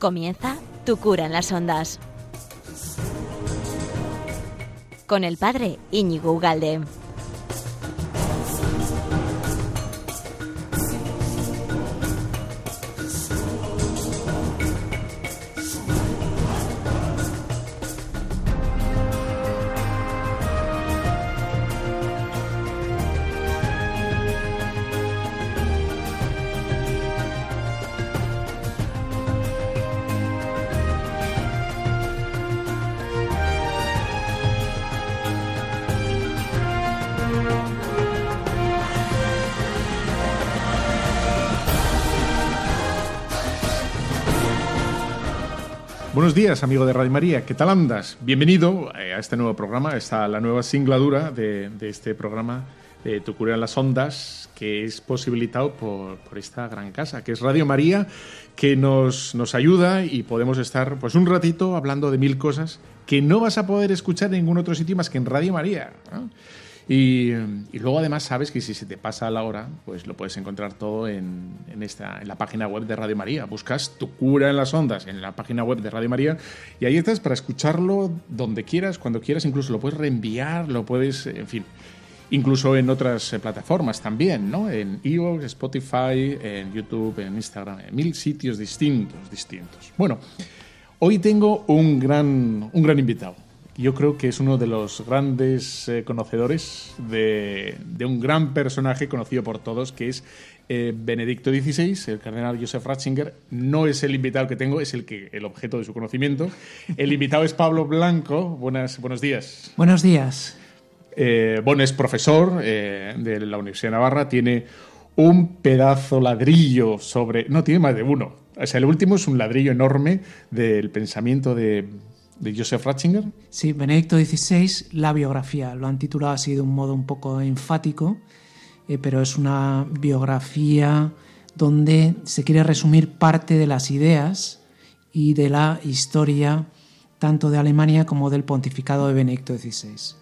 Comienza Tu cura en las ondas. Con el padre Íñigo Ugalde. Buenos días, amigo de Radio María. ¿Qué tal andas? Bienvenido eh, a este nuevo programa. Está la nueva singladura de, de este programa de Tu cura en las ondas, que es posibilitado por, por, esta gran casa, que es Radio María, que nos, nos ayuda y podemos estar pues un ratito hablando de mil cosas que no vas a poder escuchar en ningún otro sitio más que en Radio María. ¿no? Y, y, luego además sabes que si se te pasa la hora, pues lo puedes encontrar todo en, esta, en la página web de Radio María. Buscas tu cura en las ondas en la página web de Radio María y ahí estás para escucharlo donde quieras, cuando quieras, incluso lo puedes reenviar, lo puedes, en fin, incluso en otras plataformas también, ¿no? En iVoox, Spotify, en YouTube, en Instagram, en mil sitios distintos, distintos. Bueno, hoy tengo un gran, un gran invitado yo creo que es uno de los grandes eh, conocedores de, de, un gran personaje conocido por todos, que es eh, Benedicto XVI, el cardenal Joseph Ratzinger. No es el invitado que tengo, es el, que, el objeto de su conocimiento. El invitado es Pablo Blanco. Buenas, buenos días. Buenos días. Eh, bueno, es profesor de la Universidad de Navarra, tiene un pedazo ladrillo sobre... No, tiene más de uno. O sea, el último es un ladrillo enorme del pensamiento de de Joseph Ratzinger. Sí, Benedicto XVI, la biografía. Lo han titulado así de un modo un poco enfático, eh, pero es una biografía donde se quiere resumir parte de las ideas y de la historia tanto de Alemania como del pontificado de Benedicto XVI.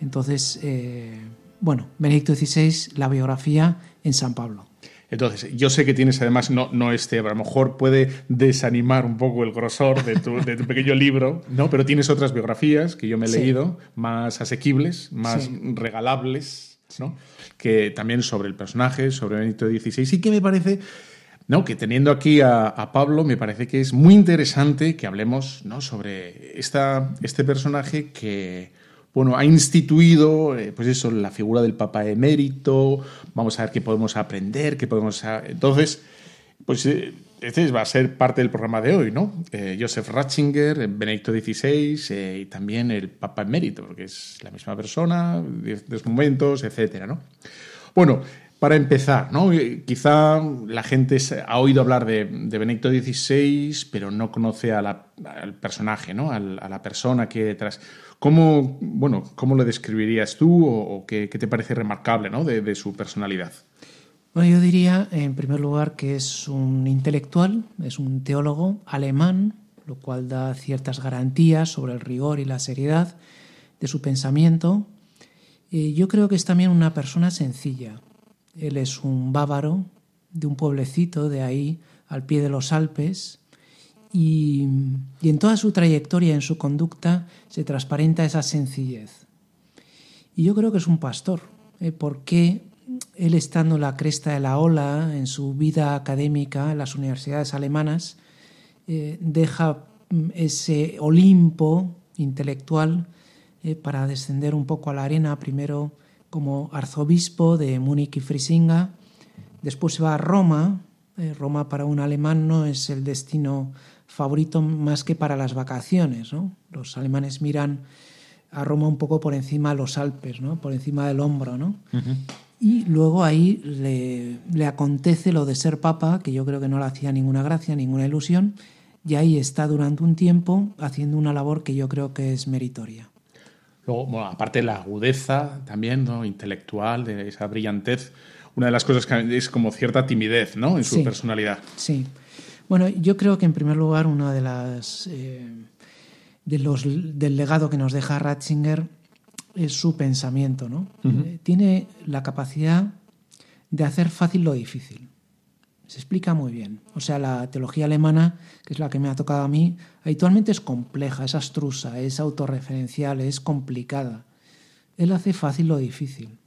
Entonces, eh, bueno, Benedicto XVI, la biografía en San Pablo. Entonces, yo sé que tienes además, no, no este, a lo mejor puede desanimar un poco el grosor de tu, de tu pequeño libro, ¿no? Pero tienes otras biografías que yo me he sí. leído, más asequibles, más sí. regalables, ¿no? Que también sobre el personaje, sobre Benito XVI, y que me parece... No, que teniendo aquí a, a, Pablo, me parece que es muy interesante que hablemos ¿no? sobre esta, este personaje que, bueno, ha instituido, eh, pues eso, la figura del Papa emérito, vamos a ver qué podemos aprender, qué podemos... Entonces, pues eh, este va a ser parte del programa de hoy, ¿no? Eh, Joseph Ratzinger, Benedicto XVI eh, y también el Papa emérito, porque es la misma persona, diferentes momentos, etcétera, ¿no? Bueno, para empezar, ¿no? quizá la gente ha oído hablar de, de Benedicto XVI, pero no conoce al personaje, ¿no? a la persona que detrás. ¿Cómo, bueno, ¿Cómo lo describirías tú o, qué, te parece remarcable ¿no? de, de, su personalidad? Bueno, yo diría, en primer lugar, que es un intelectual, es un teólogo alemán, lo cual da ciertas garantías sobre el rigor y la seriedad de su pensamiento. Eh, yo creo que es también una persona sencilla. Él es un bávaro de un pueblecito de ahí, al pie de los Alpes, y, en toda su trayectoria, en su conducta, se transparenta esa sencillez. Y yo creo que es un pastor, ¿eh? porque él estando en la cresta de la ola en su vida académica en las universidades alemanas, eh, deja ese Olimpo intelectual eh, para descender un poco a la arena, primero como arzobispo de Múnich y Frisinga, después se va a Roma, Roma para un alemán no es el destino favorito más que para las vacaciones. ¿no? Los alemanes miran a Roma un poco por encima de los Alpes, ¿no? por encima del hombro. ¿no? Uh -huh. Y luego ahí le, le, acontece lo de ser papa, que yo creo que no le hacía ninguna gracia, ninguna ilusión, y ahí está durante un tiempo haciendo una labor que yo creo que es meritoria. Luego, bueno, aparte la agudeza también, ¿no? intelectual, de esa brillantez, una de las cosas que es como cierta timidez ¿no? en su sí, personalidad. Sí. Bueno, yo creo que en primer lugar una de las eh, de los del legado que nos deja Ratzinger es su pensamiento, ¿no? Uh -huh. eh, tiene la capacidad de hacer fácil lo difícil. Se explica muy bien. O sea, la teología alemana, que es la que me ha tocado a mí, habitualmente es compleja, es abstrusa, es autorreferencial, es complicada. Él hace fácil lo difícil.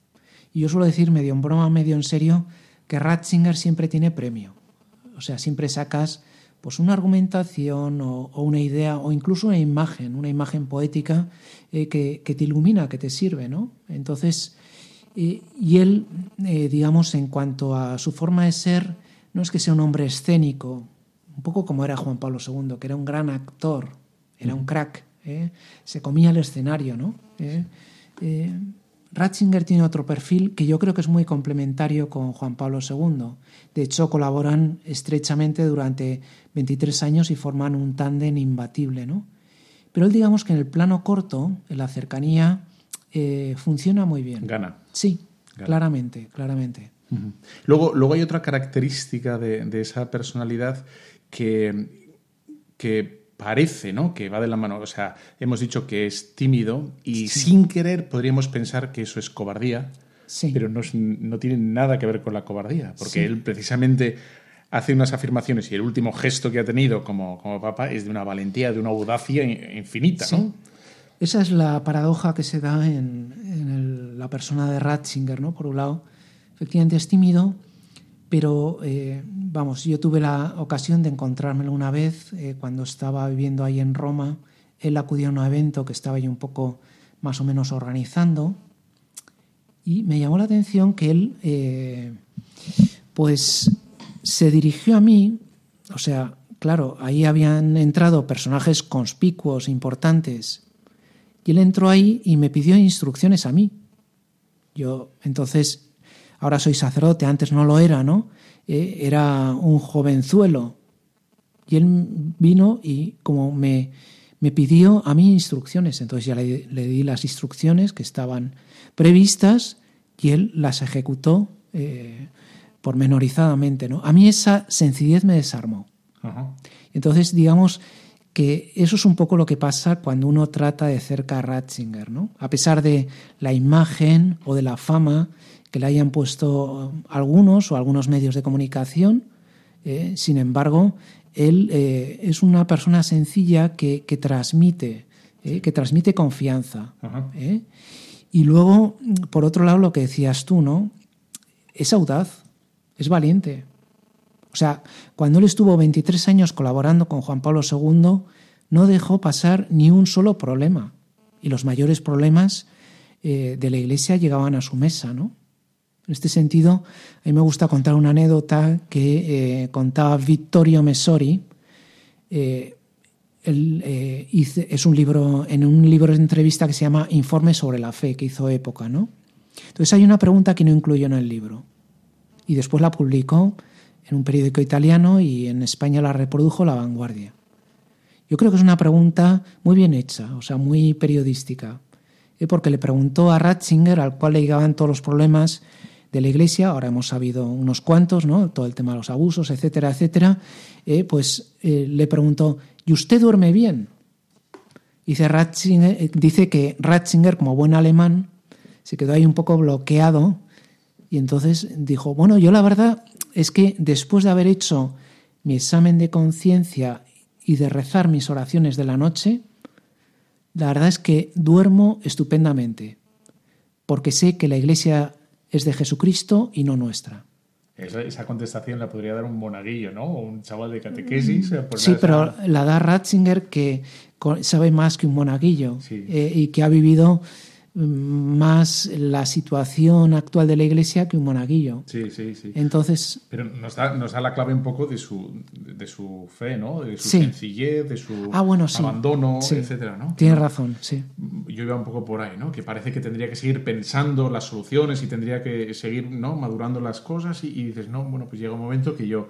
Y yo suelo decir, medio en broma, medio en serio, que Ratzinger siempre tiene premio. O sea, siempre sacas pues una argumentación o, una idea o incluso una imagen, una imagen poética eh, que, te ilumina, que te sirve, ¿no? Entonces, eh, y él, eh, digamos, en cuanto a su forma de ser, no es que sea un hombre escénico, un poco como era Juan Pablo II, que era un gran actor, era un crack, se comía el escenario, ¿no? Ratzinger tiene otro perfil que yo creo que es muy complementario con Juan Pablo II. De hecho, colaboran estrechamente durante 23 años y forman un tándem imbatible. ¿no? Pero él, digamos que en el plano corto, en la cercanía, eh, funciona muy bien. Gana. Sí, claramente, claramente. Luego, luego hay otra característica de, de esa personalidad que, que parece ¿no? que va de la mano. O sea, hemos dicho que es tímido y sin querer podríamos pensar que eso es cobardía, pero no, no, tiene nada que ver con la cobardía, porque él precisamente hace unas afirmaciones y el último gesto que ha tenido como, como papa es de una valentía, de una audacia infinita. ¿no? Esa es la paradoja que se da en, en la persona de Ratzinger, ¿no? Por un lado, efectivamente es tímido, pero eh, vamos, yo tuve la ocasión de encontrármelo una vez eh, cuando estaba viviendo ahí en Roma. Él acudió a un evento que estaba yo un poco más o menos organizando y me llamó la atención que él eh, pues se dirigió a mí, o sea, claro, ahí habían entrado personajes conspicuos, importantes, y él entró ahí y me pidió instrucciones a mí. Yo entonces ahora soy sacerdote, antes no lo era, ¿no? Eh, era un jovenzuelo. Y él vino y como me, me pidió a mí instrucciones, entonces ya le, di las instrucciones que estaban previstas y él las ejecutó eh, pormenorizadamente, ¿no? A mí esa sencillez me desarmó. Entonces, digamos que eso es un poco lo que pasa cuando uno trata de cerca a Ratzinger, ¿no? A pesar de la imagen o de la fama que le hayan puesto algunos o algunos medios de comunicación. Eh, sin embargo, él eh, es una persona sencilla que, transmite, eh, que transmite confianza. Y luego, por otro lado, lo que decías tú, ¿no? Es audaz, es valiente. O sea, cuando él estuvo 23 años colaborando con Juan Pablo II, no dejó pasar ni un solo problema. Y los mayores problemas de la Iglesia llegaban a su mesa, ¿no? En este sentido, a mí me gusta contar una anécdota que eh, contaba Vittorio Messori. Eh, eh, es un libro, en un libro de entrevista que se llama Informe sobre la fe, que hizo época, ¿no? Entonces hay una pregunta que no incluyó en el libro. Y después la publicó en un periódico italiano y en España la reprodujo La Vanguardia. Yo creo que es una pregunta muy bien hecha, o sea, muy periodística, porque le preguntó a Ratzinger, al cual le llegaban todos los problemas de la Iglesia, ahora hemos sabido unos cuantos, ¿no? todo el tema de los abusos, etcétera, etcétera, eh, pues eh, le preguntó, ¿y usted duerme bien? Dice, Ratzinger, eh, dice que Ratzinger, como buen alemán, se quedó ahí un poco bloqueado y entonces dijo, bueno, yo la verdad es que después de haber hecho mi examen de conciencia y de rezar mis oraciones de la noche, la verdad es que duermo estupendamente, porque sé que la Iglesia es de Jesucristo y no nuestra. Esa, contestación la podría dar un monaguillo, ¿no? O un chaval de catequesis. Eh, sí, pero la da Ratzinger que sabe más que un monaguillo eh, y que ha vivido más la situación actual de la iglesia que un monaguillo. Sí, sí, sí. Entonces. Pero nos da, nos da la clave un poco de su, de su fe, ¿no? De su sencillez, de su ah, bueno, abandono, etcétera, ¿no? Tienes razón, sí. Yo iba un poco por ahí, ¿no? Que parece que tendría que seguir pensando las soluciones y tendría que seguir, ¿no? Madurando las cosas y, y dices, no, bueno, pues llega un momento que yo,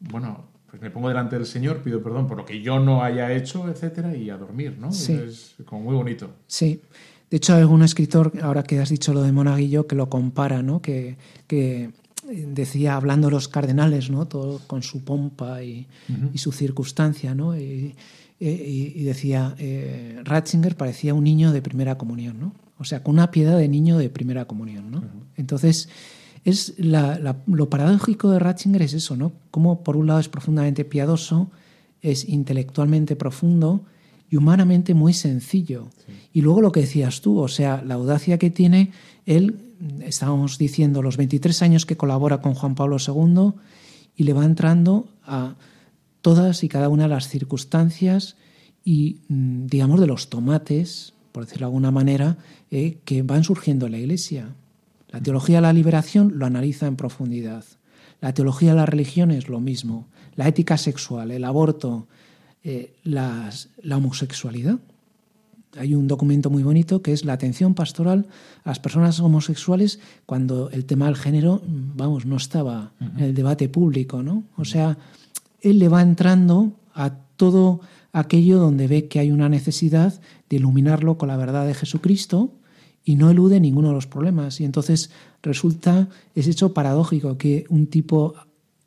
bueno, pues me pongo delante del Señor, pido perdón por lo que yo no haya hecho, etcétera, y a dormir, ¿no? Sí. Es como muy bonito. Sí. De hecho, hay algún escritor, ahora que has dicho lo de Monaguillo, que lo compara, ¿no? Que, decía, hablando de los cardenales, ¿no? Todo con su pompa y, su circunstancia, ¿no? Y, decía, eh, Ratzinger parecía un niño de primera comunión, ¿no? O sea, con una piedad de niño de primera comunión, ¿no? Entonces, es lo paradójico de Ratzinger es eso, ¿no? Como por un lado es profundamente piadoso, es intelectualmente profundo y humanamente muy sencillo. Y luego lo que decías tú, o sea, la audacia que tiene él, estábamos diciendo, los 23 años que colabora con Juan Pablo II y le va entrando a todas y cada una de las circunstancias y, mm, digamos, de los tomates, por decirlo de alguna manera, eh, que van surgiendo en la Iglesia. La teología de la liberación lo analiza en profundidad. La teología de la religión es lo mismo. La ética sexual, el aborto, eh, la homosexualidad. Hay un documento muy bonito que es la atención pastoral a las personas homosexuales cuando el tema del género, vamos, no estaba en el debate público, ¿no? O sea, él le va entrando a todo aquello donde ve que hay una necesidad de iluminarlo con la verdad de Jesucristo y no elude ninguno de los problemas. Y entonces resulta ese hecho paradójico que un tipo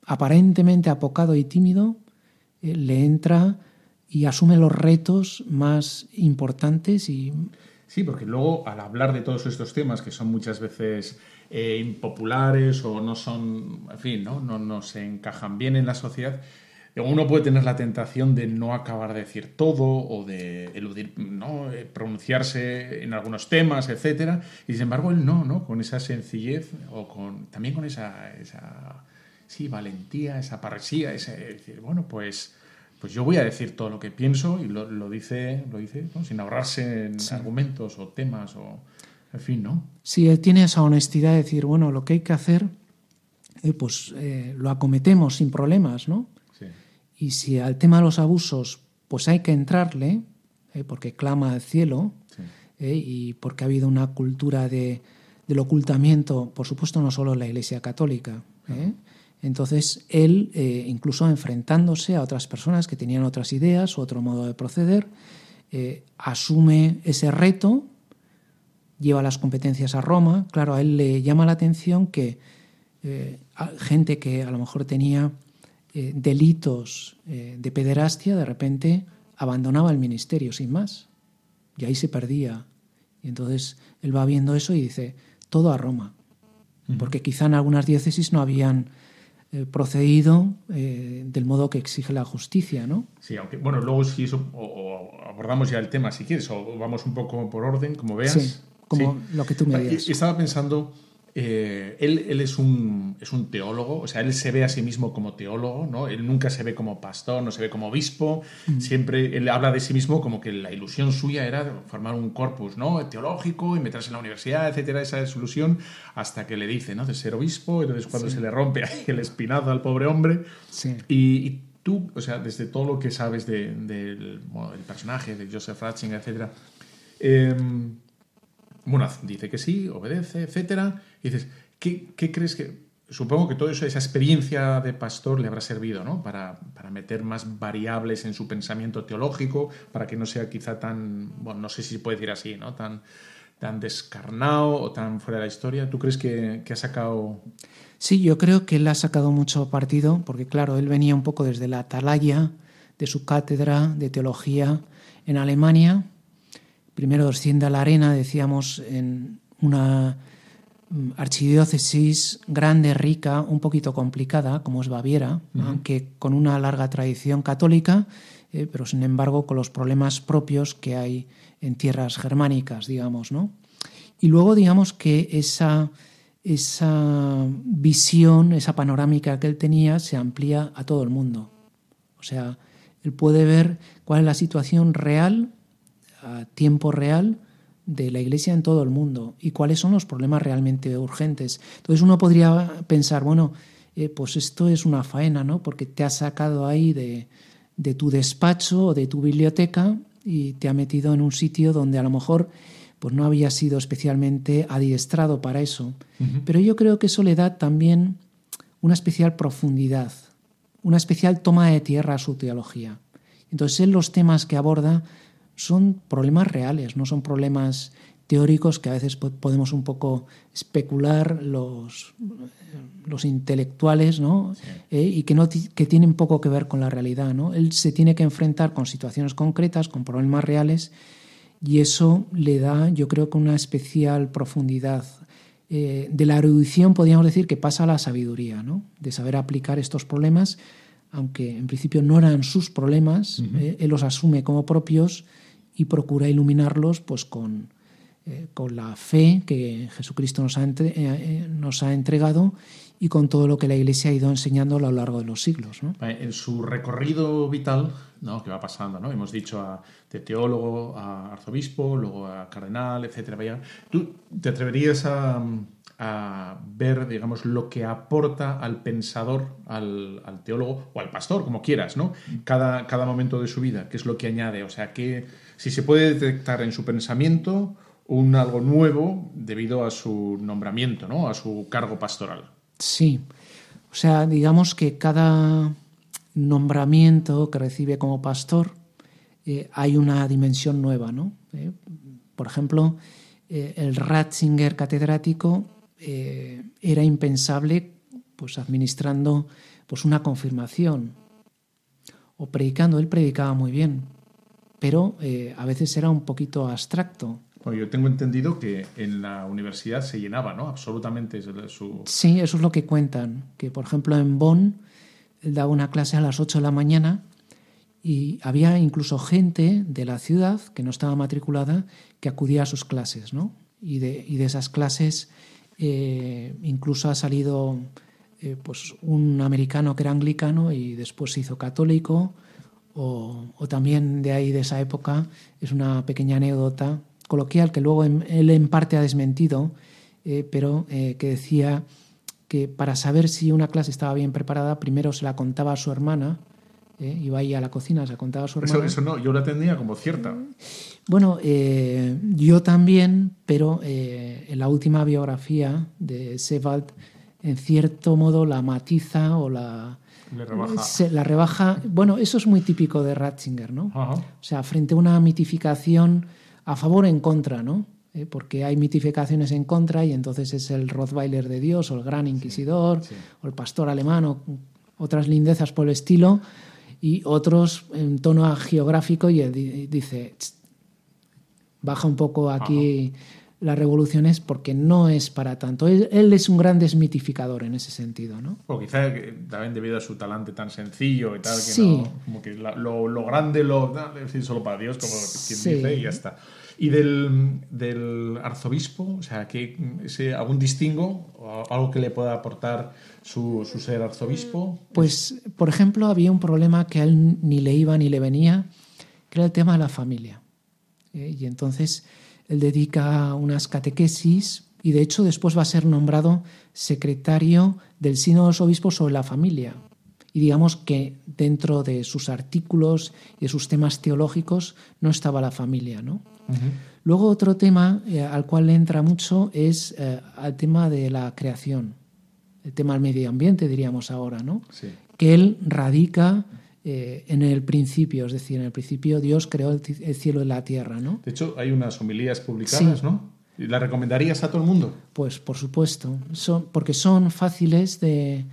aparentemente apocado y tímido eh, le entra y asume los retos más importantes y Sí, porque luego al hablar de todos estos temas que son muchas veces eh, impopulares o no son, en fin, ¿no? No, no se encajan bien en la sociedad, uno puede tener la tentación de no acabar de decir todo o de eludir, ¿no? Eh, pronunciarse en algunos temas, etcétera, y sin embargo él no, ¿no? Con esa sencillez o con también con esa, esa sí, valentía, esa parresía, ese decir, bueno, pues pues yo voy a decir todo lo que pienso y lo, lo dice, lo dice sin ahorrarse en argumentos o temas o en fin, ¿no? Sí, él tiene esa honestidad de decir, bueno, lo que hay que hacer, eh, pues eh, lo acometemos sin problemas, ¿no? Y si al tema de los abusos, pues hay que entrarle, eh, porque clama al cielo, eh, y porque ha habido una cultura de, del ocultamiento, por supuesto, no solo en la Iglesia Católica. Eh. Entonces, él, incluso enfrentándose a otras personas que tenían otras ideas o otro modo de proceder, asume ese reto, lleva las competencias a Roma. Claro, a él le llama la atención que gente que a lo mejor tenía eh, delitos eh, de pederastia, de repente abandonaba el ministerio sin más. Y ahí se perdía. Y entonces él va viendo eso y dice, todo a Roma. Porque quizá en algunas diócesis no habían eh, procedido del modo que exige la justicia, ¿no? Sí, aunque, bueno, luego si eso, o, abordamos ya el tema si quieres, o vamos un poco por orden, como veas. Sí, como lo que tú me digas. Estaba pensando eh, él, él es, un, es, un, teólogo, o sea, él se ve a sí mismo como teólogo, ¿no? Él nunca se ve como pastor, no se ve como obispo, mm. siempre él habla de sí mismo como que la ilusión suya era formar un corpus, ¿no? Teológico y meterse en la universidad, etcétera, esa es su ilusión, hasta que le dice, ¿no? De ser obispo, entonces cuando se le rompe el espinazo al pobre hombre. Sí. Y, tú, o sea, desde todo lo que sabes del de, personaje, de Joseph Ratzinger, etcétera, eh, bueno, dice que sí, obedece, etcétera. Dices, ¿qué, crees que.? Supongo que toda esa experiencia de pastor le habrá servido, ¿no? Para, meter más variables en su pensamiento teológico, para que no sea quizá tan. Bueno, no sé si se puede decir así, ¿no? Tan, tan descarnado o tan fuera de la historia. ¿Tú crees que, que ha sacado.? Sí, yo creo que él ha sacado mucho partido, porque claro, él venía un poco desde la atalaya de su cátedra de teología en Alemania primero desciende a la arena, decíamos, en una archidiócesis grande, rica, un poquito complicada, como es Baviera, aunque con una larga tradición católica, eh, pero sin embargo con los problemas propios que hay en tierras germánicas, digamos, ¿no? Y luego, digamos que esa, esa visión, esa panorámica que él tenía, se amplía a todo el mundo. O sea, él puede ver cuál es la situación real a tiempo real de la Iglesia en todo el mundo y cuáles son los problemas realmente urgentes. Entonces uno podría pensar, bueno, eh, pues esto es una faena, ¿no? Porque te has sacado ahí de, de, tu despacho o de tu biblioteca y te ha metido en un sitio donde a lo mejor pues no había sido especialmente adiestrado para eso. Pero yo creo que eso le da también una especial profundidad, una especial toma de tierra a su teología. Entonces él los temas que aborda son problemas reales, no son problemas teóricos que a veces podemos un poco especular los, los intelectuales ¿no? Eh, y que, no, que tienen poco que ver con la realidad. ¿no? Él se tiene que enfrentar con situaciones concretas, con problemas reales y eso le da, yo creo que una especial profundidad eh, de la erudición podríamos decir que pasa a la sabiduría, ¿no? de saber aplicar estos problemas, aunque en principio no eran sus problemas, eh, él los asume como propios y procura iluminarlos pues, con, eh, con la fe que Jesucristo nos ha, nos ha entregado y con todo lo que la Iglesia ha ido enseñando a lo largo de los siglos. En su recorrido vital, ¿no? que va pasando, ¿no? hemos dicho a, de teólogo a arzobispo, luego a cardenal, etc. ¿Tú te atreverías a, a, ver, digamos, lo que aporta al pensador, al, al, teólogo o al pastor, como quieras, ¿no? Cada, cada momento de su vida, qué es lo que añade, o sea, que si se puede detectar en su pensamiento un algo nuevo debido a su nombramiento, ¿no? A su cargo pastoral. Sí, o sea, digamos que cada nombramiento que recibe como pastor eh, hay una dimensión nueva, ¿no? Eh, por ejemplo, eh, el Ratzinger catedrático era impensable pues administrando pues una confirmación o predicando, él predicaba muy bien, pero a veces era un poquito abstracto yo tengo entendido que en la universidad se llenaba, ¿no? Absolutamente su... Sí, eso es lo que cuentan. Que, por ejemplo, en Bonn él daba una clase a las 8 de la mañana y había incluso gente de la ciudad que no estaba matriculada que acudía a sus clases, ¿no? Y de, y de esas clases eh, incluso ha salido eh, pues un americano que era anglicano y después se hizo católico, o, o también de ahí, de esa época, es una pequeña anécdota coloquial que luego él en parte ha desmentido, eh, pero eh, que decía que para saber si una clase estaba bien preparada, primero se la contaba a su hermana, eh, iba ahí a la cocina, se la contaba a su hermana. Eso, no, yo la tenía como cierta. Bueno, yo también, pero en la última biografía de Sebald, en cierto modo la matiza o la, rebaja. la rebaja. Bueno, eso es muy típico de Ratzinger, ¿no? O sea, frente a una mitificación a favor o en contra, ¿no? Eh, porque hay mitificaciones en contra y entonces es el Rottweiler de Dios o el Gran Inquisidor o el pastor alemán o otras lindezas por el estilo y otros en tono geográfico y dice baja un poco aquí las revoluciones porque no es para tanto. Él, es un gran desmitificador en ese sentido, ¿no? O quizá también debido a su talante tan sencillo y tal, que, no, como que lo, grande lo decir solo para Dios, como quien dice, y ya está. ¿Y del, del arzobispo? O sea, que ese, ¿algún distingo o algo que le pueda aportar su, su, ser arzobispo? Pues, por ejemplo, había un problema que a él ni le iba ni le venía, que era el tema de la familia. ¿eh? Y entonces él dedica unas catequesis y de hecho después va a ser nombrado secretario del Sínodo de los Obispos sobre la familia. Y digamos que dentro de sus artículos y de sus temas teológicos no estaba la familia, ¿no? Luego otro tema eh, al cual le entra mucho es eh, al tema de la creación, el tema del medio ambiente, diríamos ahora, ¿no? Que él radica eh, en el principio, es decir, en el principio Dios creó el, cielo y la tierra, ¿no? De hecho, hay unas homilías publicadas, ¿no? ¿La recomendarías a todo el mundo? Pues por supuesto, son, porque son fáciles de,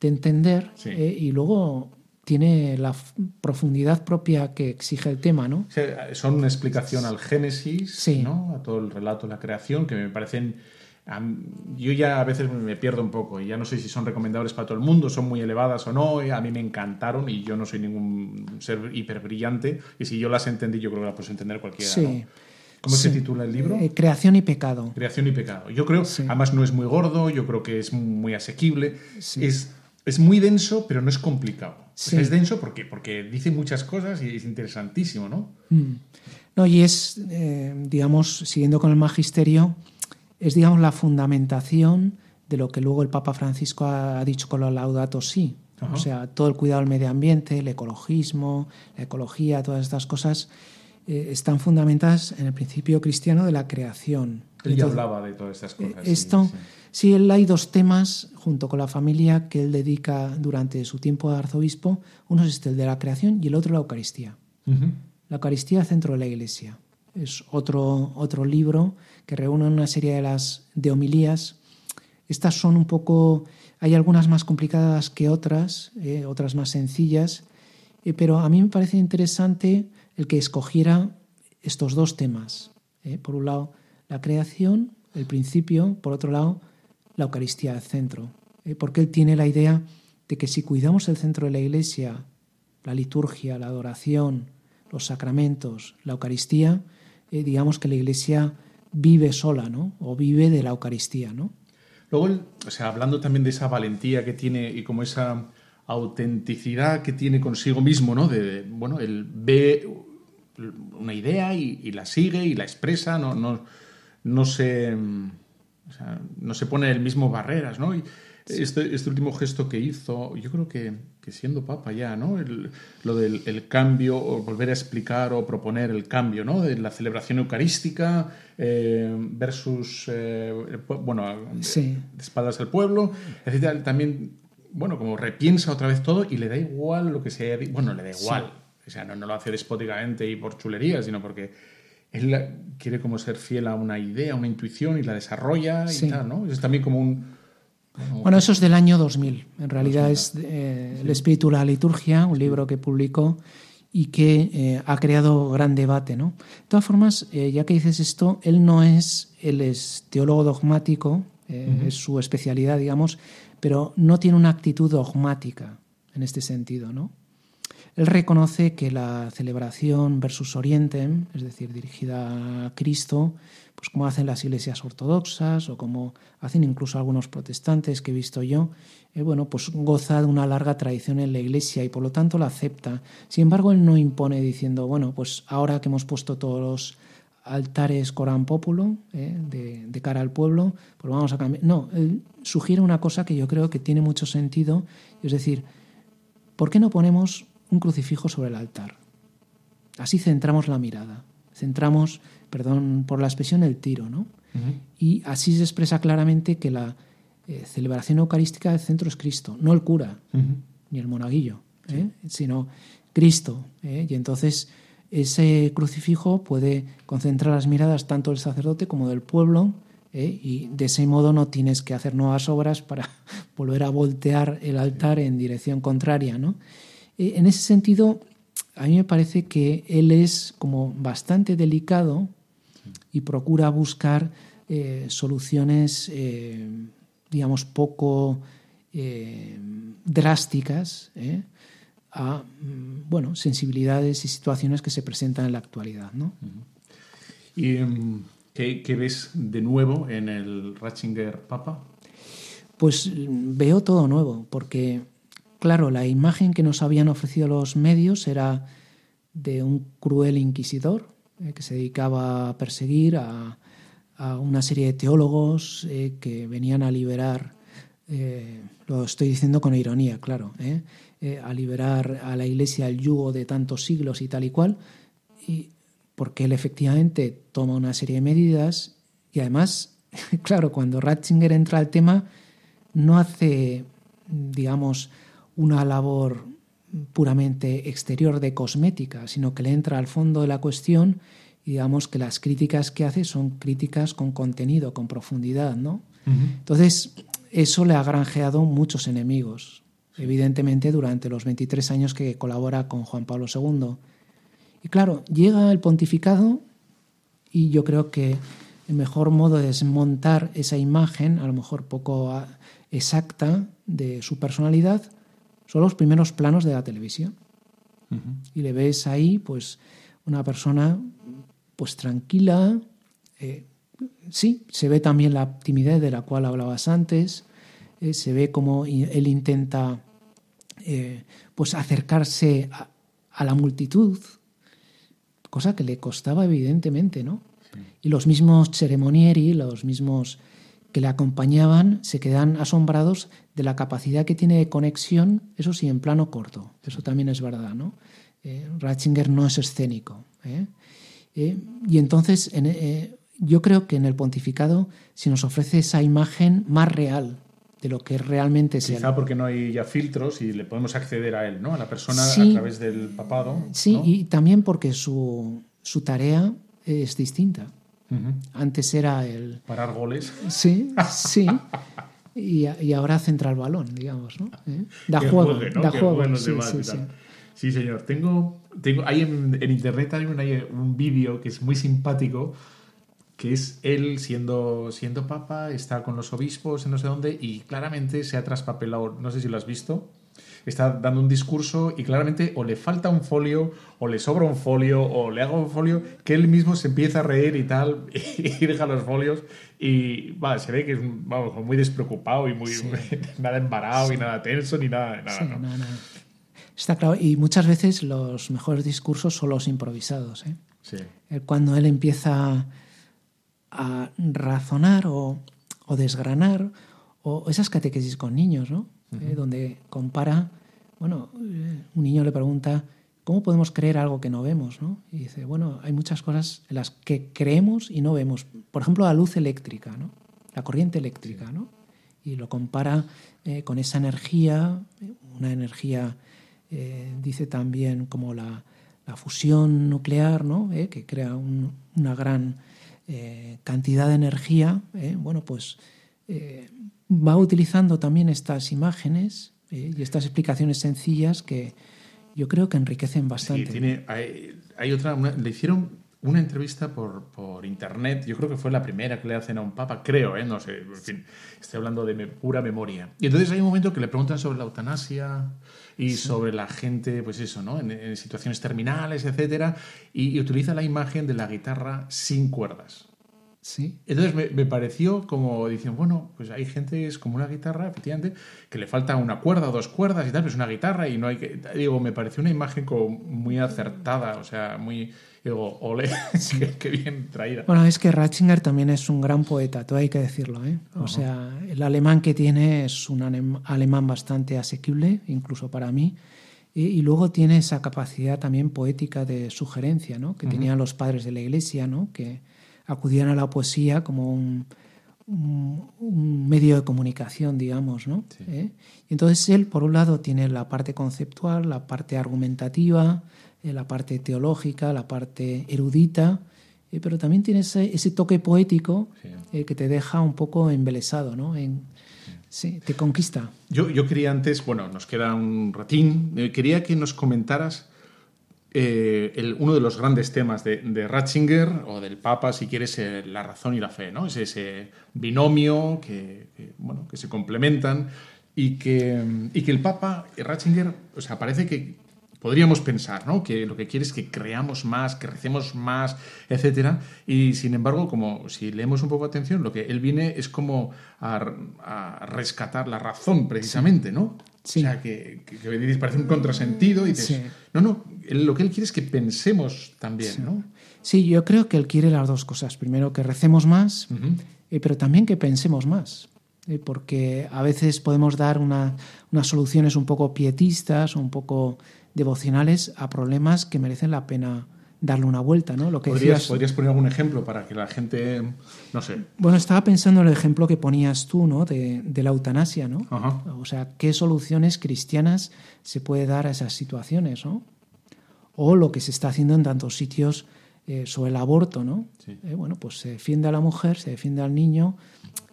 entender y luego tiene la profundidad propia que exige el tema, ¿no? son una explicación al Génesis, ¿no? A todo el relato de la creación, que me parecen... Yo ya a veces me pierdo un poco y ya no sé si son recomendables para todo el mundo, son muy elevadas o no. A mí me encantaron y yo no soy ningún ser hiper brillante y si yo las entendí yo creo que las puedes entender cualquiera. Sí. ¿Cómo se titula el libro? Eh, Creación y pecado. Creación y pecado. Yo creo, además no es muy gordo, yo creo que es muy asequible. Es es muy denso, pero no es complicado. es denso porque, porque dice muchas cosas y es interesantísimo, ¿no? Mm. No, y es, eh, digamos, siguiendo con el magisterio, es, digamos, la fundamentación de lo que luego el Papa Francisco ha, dicho con los Laudato Si. O sea, todo el cuidado del medio ambiente, el ecologismo, la ecología, todas estas cosas eh, están fundamentadas en el principio cristiano de la creación. Él ya hablaba de todas estas cosas. Esto, sí, él hay dos temas junto con la familia que él dedica durante su tiempo de arzobispo. Uno es este, el de la creación y el otro la Eucaristía. La Eucaristía, centro de la Iglesia. Es otro, otro libro que reúne una serie de las de homilías. Estas son un poco, hay algunas más complicadas que otras, eh, otras más sencillas, eh, pero a mí me parece interesante el que escogiera estos dos temas. Eh. Por un lado, la creación el principio, por otro lado, la Eucaristía al centro. Porque él tiene la idea de que si cuidamos el centro de la Iglesia, la liturgia, la adoración, los sacramentos, la Eucaristía, eh, digamos que la Iglesia vive sola, ¿no? O vive de la Eucaristía, ¿no? Luego, o sea, hablando también de esa valentía que tiene y como esa autenticidad que tiene consigo mismo, ¿no? De, bueno, él ve una idea y, la sigue y la expresa, no, no, no se, no se pone el mismo barreras, ¿no? Y este, este, último gesto que hizo, yo creo que, siendo papa ya, ¿no? lo del el cambio, o volver a explicar o proponer el cambio, ¿no? De la celebración eucarística eh, versus, eh, bueno, de, espaldas al pueblo, etc. También, bueno, como repiensa otra vez todo y le da igual lo que se haya Bueno, le da igual. O sea, no, no, lo hace despóticamente y por chulería, sino porque él quiere como ser fiel a una idea, a una intuición y la desarrolla y tal, ¿no? Es también como un bueno, eso es del año 2000. En realidad es eh, El espíritu de la liturgia, un libro que publicó y que eh, ha creado gran debate. ¿no? De todas formas, eh, ya que dices esto, él no es, él es teólogo dogmático, es su especialidad, digamos, pero no tiene una actitud dogmática en este sentido. ¿no? Él reconoce que la celebración versus orientem, es decir, dirigida a Cristo, pues como hacen las iglesias ortodoxas o como hacen incluso algunos protestantes que he visto yo, eh, bueno, pues goza de una larga tradición en la iglesia y por lo tanto la acepta. Sin embargo, él no impone diciendo, bueno, pues ahora que hemos puesto todos los altares Corán Populo eh, de, cara al pueblo, pues vamos a cambiar. No, él sugiere una cosa que yo creo que tiene mucho sentido, es decir, ¿por qué no ponemos un crucifijo sobre el altar? Así centramos la mirada, centramos perdón por la expresión, el tiro. ¿no? Y así se expresa claramente que la eh, celebración eucarística del centro es Cristo, no el cura, ni el monaguillo, ¿eh? sino Cristo. ¿eh? Y entonces ese crucifijo puede concentrar las miradas tanto del sacerdote como del pueblo. Y de ese modo no tienes que hacer nuevas obras para volver a voltear el altar en dirección contraria. ¿no? En ese sentido, a mí me parece que él es como bastante delicado y procura buscar eh, soluciones, eh, digamos, poco eh, drásticas a mm, bueno, sensibilidades y situaciones que se presentan en la actualidad. ¿no? ¿Y em, ¿qué, ves de nuevo en el Ratzinger Papa? Pues mm, veo todo nuevo, porque, claro, la imagen que nos habían ofrecido los medios era de un cruel inquisidor, eh, que se dedicaba a perseguir a, una serie de teólogos eh, que venían a liberar, eh, lo estoy diciendo con ironía, claro, a liberar a la Iglesia el yugo de tantos siglos y tal y cual, y porque él efectivamente toma una serie de medidas y además, claro, cuando Ratzinger entra al tema, no hace, digamos, una labor puramente exterior de cosmética, sino que le entra al fondo de la cuestión y digamos que las críticas que hace son críticas con contenido, con profundidad, ¿no? Entonces, eso le ha granjeado muchos enemigos, evidentemente durante los 23 años que colabora con Juan Pablo II. Y claro, llega el pontificado y yo creo que el mejor modo de desmontar esa imagen, a lo mejor poco ah, exacta, de su personalidad, son los primeros planos de la televisión. Y le ves ahí, pues, una persona, pues, tranquila. Eh, sí, se ve también la timidez de la cual hablabas antes. Eh, se ve como él intenta, eh, pues, acercarse a, a, la multitud, cosa que le costaba evidentemente, ¿no? Y los mismos ceremonieri, los mismos que le acompañaban se quedan asombrados de la capacidad que tiene de conexión, eso sí, en plano corto. Eso también es verdad, ¿no? Eh, Ratzinger no es escénico. ¿eh? Eh, y entonces yo creo que en el pontificado se nos ofrece esa imagen más real de lo que realmente es Quizá porque no hay ya filtros y le podemos acceder a él, ¿no? A la persona a través del papado. Sí, y también porque su, su tarea es distinta. Antes era el... Parar goles. Sí, sí. Y, y ahora centra el balón, digamos, ¿no? ¿Eh? Da juego, da juego. Sí, sí, sí, señor. Tengo, tengo, hay en, internet hay un, un vídeo que es muy simpático que es él siendo, siendo papa, está con los obispos en no sé dónde y claramente se ha traspapelado, no sé si lo has visto, está dando un discurso y claramente o le falta un folio o le sobra un folio o le hago un folio que él mismo se empieza a reír y tal y deja los folios y va, se ve que es vamos, muy despreocupado y muy nada embarado y nada tenso ni nada, nada, ¿no? Está claro, y muchas veces los mejores discursos son los improvisados. ¿eh? Sí. Cuando él empieza a razonar o, o desgranar o esas catequesis con niños, ¿no? Eh, donde compara, bueno, eh, un niño le pregunta, ¿cómo podemos creer algo que no vemos? ¿no? Y dice, bueno, hay muchas cosas en las que creemos y no vemos. Por ejemplo, la luz eléctrica, ¿no? la corriente eléctrica, ¿no? y lo compara eh, con esa energía, una energía, dice también como la, la fusión nuclear, ¿no? que crea una gran cantidad de energía, bueno, pues va utilizando también estas imágenes eh, y estas explicaciones sencillas que yo creo que enriquecen bastante. Sí, tiene, hay, otra, le hicieron una entrevista por, por, internet, yo creo que fue la primera que le hacen a un papa, creo, ¿eh? no sé, en fin, estoy hablando de pura memoria. Y entonces hay un momento que le preguntan sobre la eutanasia y sobre la gente, pues eso, ¿no? En, situaciones terminales, etcétera, y utiliza la imagen de la guitarra sin cuerdas. Sí. Entonces me, pareció como dicen, bueno, pues hay gente, es como una guitarra, efectivamente, que le falta una cuerda o dos cuerdas y tal, pero es una guitarra y no hay que. Digo, me pareció una imagen como muy acertada, o sea, muy. Digo, ole, qué, bien traída. Bueno, es que Ratzinger también es un gran poeta, todo hay que decirlo, ¿eh? O sea, el alemán que tiene es un alemán bastante asequible, incluso para mí. Y, luego tiene esa capacidad también poética de sugerencia, ¿no? Que tenían los padres de la iglesia, ¿no? Que acudían a la poesía como un, medio de comunicación, digamos, ¿no? ¿Eh? Y entonces él, por un lado, tiene la parte conceptual, la parte argumentativa, eh, la parte teológica, la parte erudita, eh, pero también tiene ese, toque poético que te deja un poco embelesado, ¿no? En, sí. te conquista. Yo, yo quería antes, bueno, nos queda un ratín, quería que nos comentaras eh, uno de los grandes temas de, Ratzinger o del Papa, si quieres, eh, la razón y la fe, ¿no? Es ese binomio que, bueno, que se complementan y que, y que el Papa, Ratzinger, o sea, parece que podríamos pensar, ¿no? Que lo que quiere es que creamos más, que recemos más, etcétera. Y sin embargo, como si leemos un poco atención, lo que él viene es como a, rescatar la razón, precisamente, ¿no? Sí. O sea, que, parece un contrasentido y dices, no, no, lo que él quiere es que pensemos también, sí. ¿no? Sí, yo creo que él quiere las dos cosas. Primero, que recemos más, eh, pero también que pensemos más. Eh, porque a veces podemos dar unas soluciones un poco pietistas, un poco devocionales a problemas que merecen la pena darle una vuelta, ¿no? Lo que ¿Podrías, ¿Podrías poner algún ejemplo para que la gente, no sé? Bueno, estaba pensando en el ejemplo que ponías tú, ¿no? De, la eutanasia, ¿no? O sea, ¿qué soluciones cristianas se puede dar a esas situaciones, ¿no? O lo que se está haciendo en tantos sitios eh, sobre el aborto, ¿no? Eh, bueno, pues se defiende a la mujer, se defiende al niño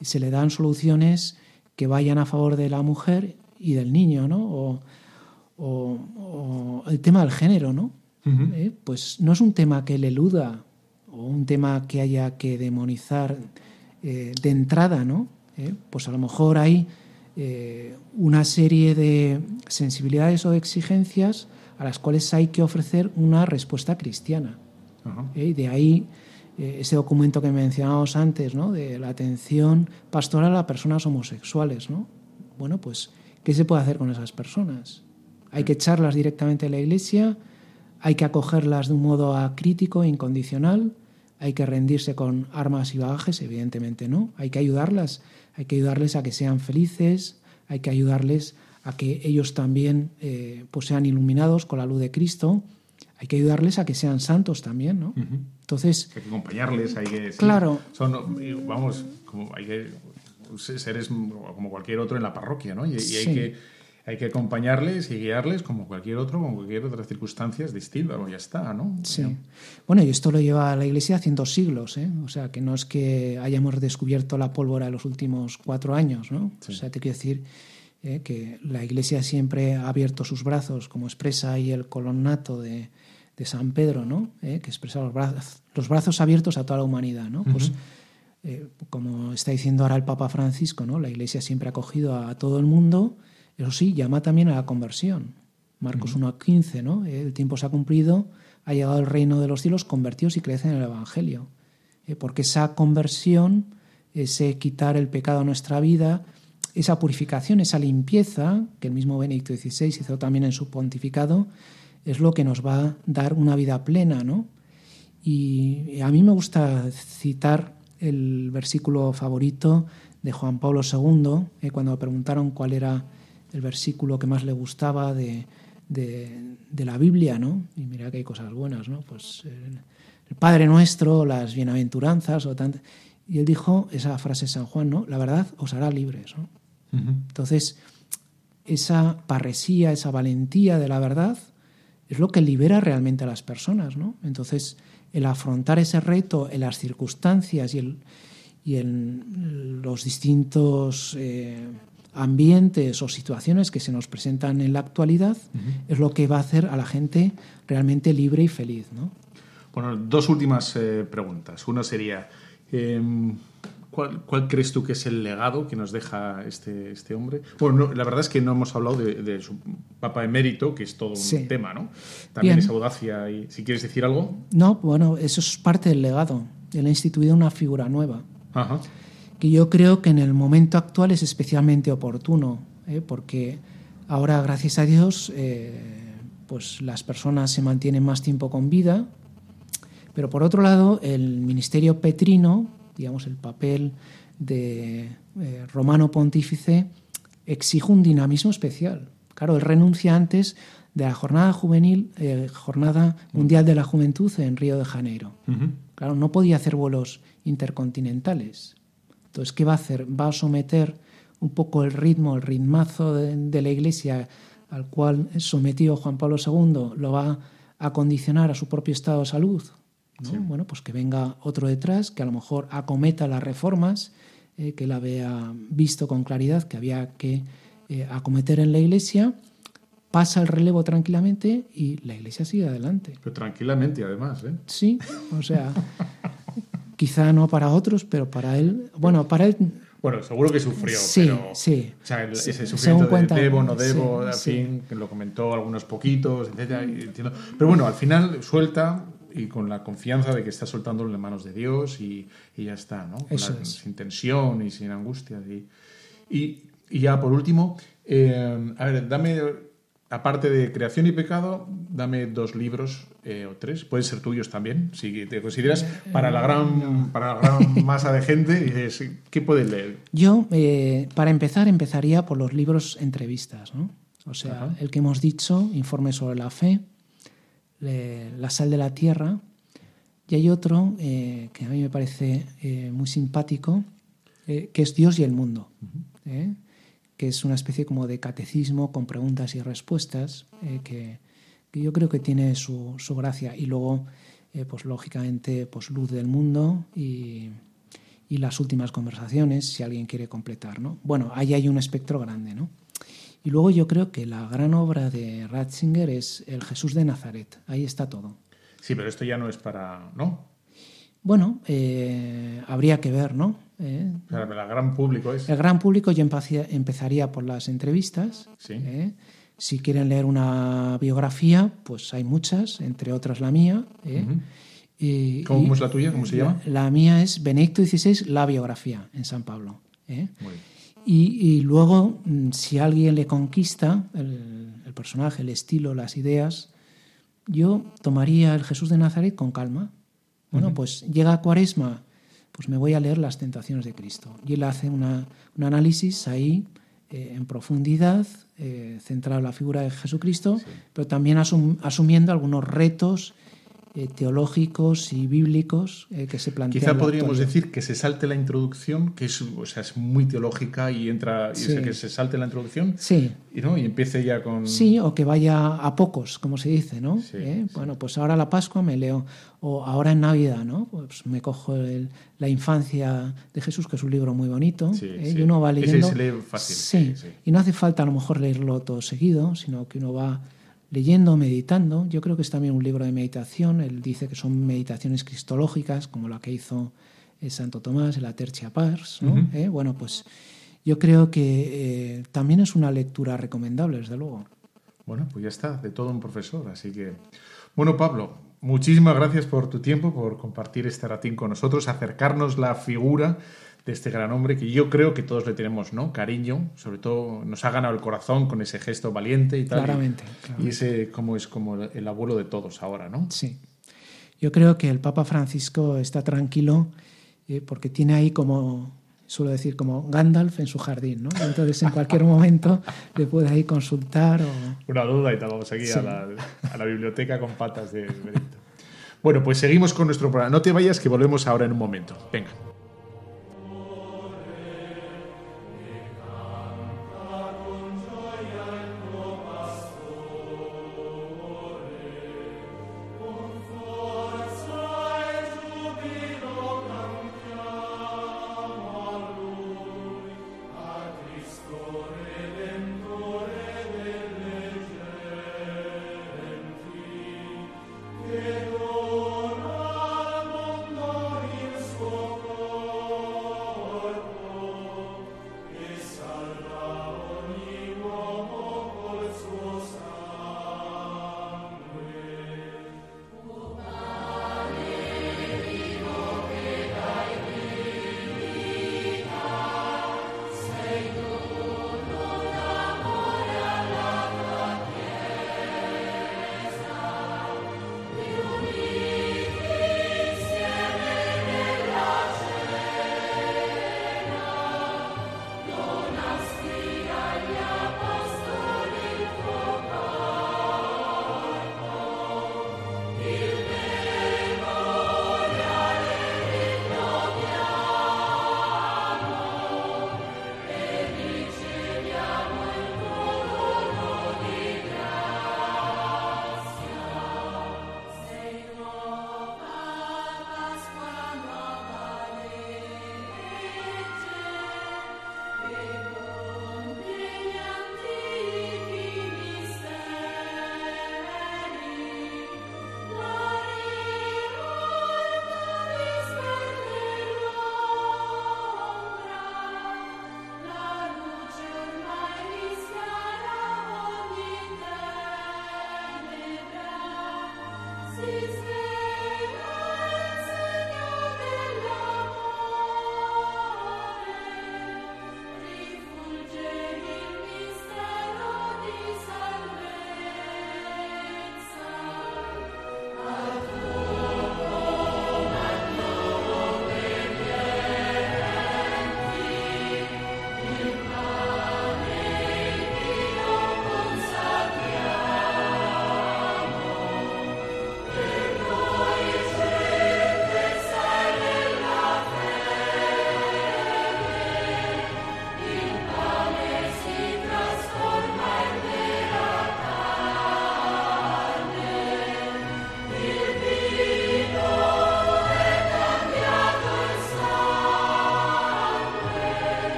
y se le dan soluciones que vayan a favor de la mujer y del niño, ¿no? O, o, el tema del género, ¿no? ¿Eh? Pues no es un tema que le eluda o un tema que haya que demonizar eh, de entrada, ¿no? ¿Eh? Pues a lo mejor hay una serie de sensibilidades o exigencias a las cuales hay que ofrecer una respuesta cristiana. Y de ahí ese documento que mencionábamos antes, ¿no? De la atención pastoral a personas homosexuales, ¿no? Bueno, pues, ¿qué se puede hacer con esas personas? Hay que echarlas directamente a la iglesia, hay que acogerlas de un modo acrítico, incondicional, hay que rendirse con armas y bagajes, evidentemente no, hay que ayudarlas, hay que ayudarles a que sean felices, hay que ayudarles a que ellos también eh, pues sean iluminados con la luz de Cristo, hay que ayudarles a que sean santos también, ¿no? Entonces... Hay que acompañarles, hay que... claro. Son, vamos, como hay que seres como cualquier otro en la parroquia, ¿no? Y, hay que hay que acompañarles y guiarles como cualquier otro, como cualquier otra circunstancias distintas, o ya está, ¿no? Sí. Bueno, y esto lo lleva la Iglesia haciendo siglos, ¿eh? O sea, que no es que hayamos descubierto la pólvora en los últimos cuatro años, ¿no? O sea, te quiero decir ¿eh? que la Iglesia siempre ha abierto sus brazos, como expresa ahí el colonnato de, de San Pedro, ¿no? Eh, que expresa los brazos, los brazos abiertos a toda la humanidad. ¿no? Pues, eh, como está diciendo ahora el Papa Francisco, ¿no? la Iglesia siempre ha acogido a, todo el mundo, eso sí, llama también a la conversión. Marcos uh 1.15, ¿no? el tiempo se ha cumplido, ha llegado el reino de los cielos, convertidos y crecen en el Evangelio. porque esa conversión, ese quitar el pecado a nuestra vida, esa purificación, esa limpieza, que el mismo Benedicto XVI hizo también en su pontificado, es lo que nos va a dar una vida plena, ¿no? Y a mí me gusta citar el versículo favorito de Juan Pablo II, eh, cuando me preguntaron cuál era el versículo que más le gustaba de, la Biblia, ¿no? Y mira que hay cosas buenas, ¿no? Pues el, Padre Nuestro, las bienaventuranzas, o. Y él dijo esa frase de San Juan, ¿no? La verdad os hará libres, ¿no? Entonces, esa parresía, esa valentía de la verdad, es lo que libera realmente a las personas, ¿no? Entonces, el afrontar ese reto en las circunstancias y, el, y en los distintos eh, ambientes o situaciones que se nos presentan en la actualidad es lo que va a hacer a la gente realmente libre y feliz, ¿no? Bueno, dos últimas eh, preguntas. Una sería, em, ¿Cuál, crees tú que es el legado que nos deja este, este hombre? Bueno, la verdad es que no hemos hablado de, su papa emérito, que es todo un tema, ¿no? También esa audacia. Y, si quieres decir algo. No, bueno, eso es parte del legado. Él ha instituido una figura nueva. Que yo creo que en el momento actual es especialmente oportuno, ¿eh? porque ahora, gracias a Dios, eh, pues las personas se mantienen más tiempo con vida. Pero por otro lado, el ministerio petrino digamos, el papel de eh, romano pontífice exige un dinamismo especial. Claro, él renuncia antes de la jornada juvenil, eh, jornada mundial de la juventud en Río de Janeiro. Claro, no podía hacer vuelos intercontinentales. Entonces, ¿qué va a hacer? Va a someter un poco el ritmo, el ritmazo de, la Iglesia al cual sometió Juan Pablo II, lo va a condicionar a su propio estado de salud, bueno, pues que venga otro detrás, que a lo mejor acometa las reformas, eh, que la vea visto con claridad que había que eh, acometer en la Iglesia, pasa el relevo tranquilamente y la Iglesia sigue adelante. Pero tranquilamente, además, ¿eh? Sí, o sea, quizá no para otros, pero para él, bueno, para él bueno, seguro que sufrió, sí, pero. Sí. O sea, ese sufrimiento de debo, no debo, en fin, que lo comentó algunos poquitos, etc. Pero bueno, al final suelta y con la confianza de que está soltándolo en manos de Dios y, y ya está, ¿no? Sin tensión y sin angustia. Y, y, ya por último, eh, a ver, dame, aparte de Creación y Pecado, dame dos libros eh, o tres, pueden ser tuyos también, si te consideras para la gran, para la gran masa de gente, ¿qué puedes leer? Yo, eh, para empezar, empezaría por los libros entrevistas, ¿no? O sea, el que hemos dicho, Informe sobre la Fe, la sal de la tierra. Y hay otro eh, que a mí me parece muy simpático, que es Dios y el mundo, que es una especie como de catecismo con preguntas y respuestas, que, yo creo que tiene su, gracia. Y luego, pues lógicamente, pues Luz del Mundo y, y, las últimas conversaciones, si alguien quiere completar. ¿no? Bueno, ahí hay un espectro grande, ¿no? Y luego yo creo que la gran obra de Ratzinger es El Jesús de Nazaret. Ahí está todo. Sí, pero esto ya no es para... ¿no? Bueno, eh, habría que ver, ¿no? Eh, el gran público es... El gran público yo empezaría por las entrevistas. Sí. Eh. Si quieren leer una biografía, pues hay muchas, entre otras la mía. y, ¿Cómo, es la tuya? ¿Cómo se llama? La, mía es Benedicto XVI, la biografía, en San Pablo. Muy bien. Y, luego, mm, si alguien le conquista el, personaje, el estilo, las ideas, yo tomaría el Jesús de Nazaret con calma. Bueno, pues llega a Cuaresma, pues me voy a leer las tentaciones de Cristo. Y él hace un análisis ahí eh, en profundidad, eh, centrado en la figura de Jesucristo, pero también asumiendo algunos retos eh, teológicos y bíblicos eh, que se plantean. Quizá podríamos decir que se salte la introducción, que es, o sea, es muy teológica y entra y que se salte la introducción sí. y, ¿no? y empiece ya con... Sí, o que vaya a pocos, como se dice, ¿no? ¿Eh? Bueno, pues ahora la Pascua me leo, o ahora en Navidad, ¿no? Pues me cojo la infancia de Jesús, que es un libro muy bonito, y uno va leyendo... Ese se lee fácil. Sí, y no hace falta a lo mejor leerlo todo seguido, sino que uno va leyendo, meditando. Yo creo que es también un libro de meditación. Él dice que son meditaciones cristológicas, como la que hizo eh, Santo Tomás la Tercia Pars. ¿no? Eh, bueno, pues yo creo que eh, también es una lectura recomendable, desde luego. Bueno, pues ya está, de todo un profesor. Así que, bueno, Pablo, muchísimas gracias por tu tiempo, por compartir este ratín con nosotros, acercarnos la figura de este gran hombre que yo creo que todos le tenemos, ¿no? Cariño, sobre todo nos ha ganado el corazón con ese gesto valiente y tal. Claramente. Y ese como es como el abuelo de todos ahora, ¿no? Sí. Yo creo que el Papa Francisco está tranquilo eh, porque tiene ahí como suelo decir como Gandalf en su jardín, ¿no? Entonces en cualquier momento le puede ahí consultar o... Una duda y tal, vamos aquí a, la, a, la, biblioteca con patas de Benito. Bueno, pues seguimos con nuestro programa. No te vayas que volvemos ahora en un momento. Venga.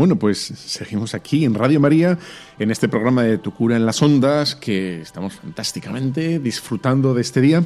Bueno, pues seguimos aquí en Radio María, en este programa de Tu cura en las ondas, que estamos fantásticamente disfrutando de este día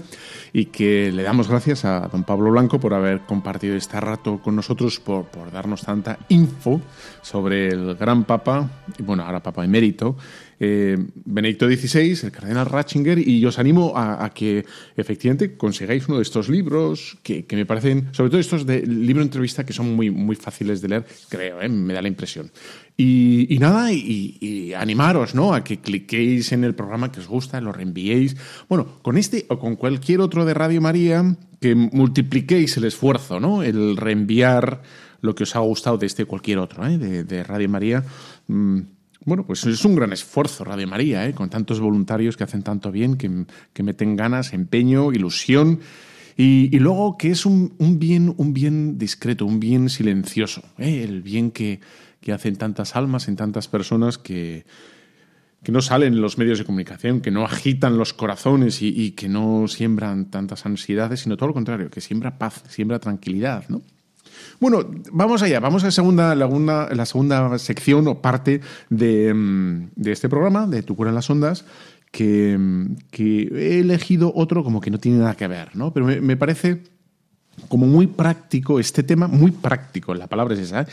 y que le damos gracias a don Pablo Blanco por haber compartido este rato con nosotros, por, darnos tanta info sobre el gran Papa, y bueno, ahora Papa emérito, eh, Benedicto XVI, el cardenal Ratzinger, y os animo a, que efectivamente consigáis uno de estos libros que, me parecen, sobre todo estos de libro entrevista, que son muy, muy fáciles de leer, creo, ¿eh? me da la impresión. Y, nada, y, animaros ¿no? a que cliquéis en el programa que os gusta, lo reenviéis. Bueno, con este o con cualquier otro de Radio María, que multipliquéis el esfuerzo, ¿no? el reenviar lo que os ha gustado de este cualquier otro, ¿eh? de, Radio María. Mm, bueno, pues es un gran esfuerzo, Radio María, ¿eh? con tantos voluntarios que hacen tanto bien, que, meten ganas, empeño, ilusión. Y, luego que es un, bien, un bien discreto, un bien silencioso, ¿eh? el bien que, hacen tantas almas en tantas personas que, que no salen en los medios de comunicación, que no agitan los corazones y, y, que no siembran tantas ansiedades, sino todo lo contrario, que siembra paz, siembra tranquilidad, ¿no? Bueno, vamos allá, vamos a la segunda, la segunda sección o parte de, este programa, de Tu cura en las ondas, que, he elegido otro como que no tiene nada que ver, ¿no? Pero me, parece como muy práctico este tema, muy práctico, la palabra es esa,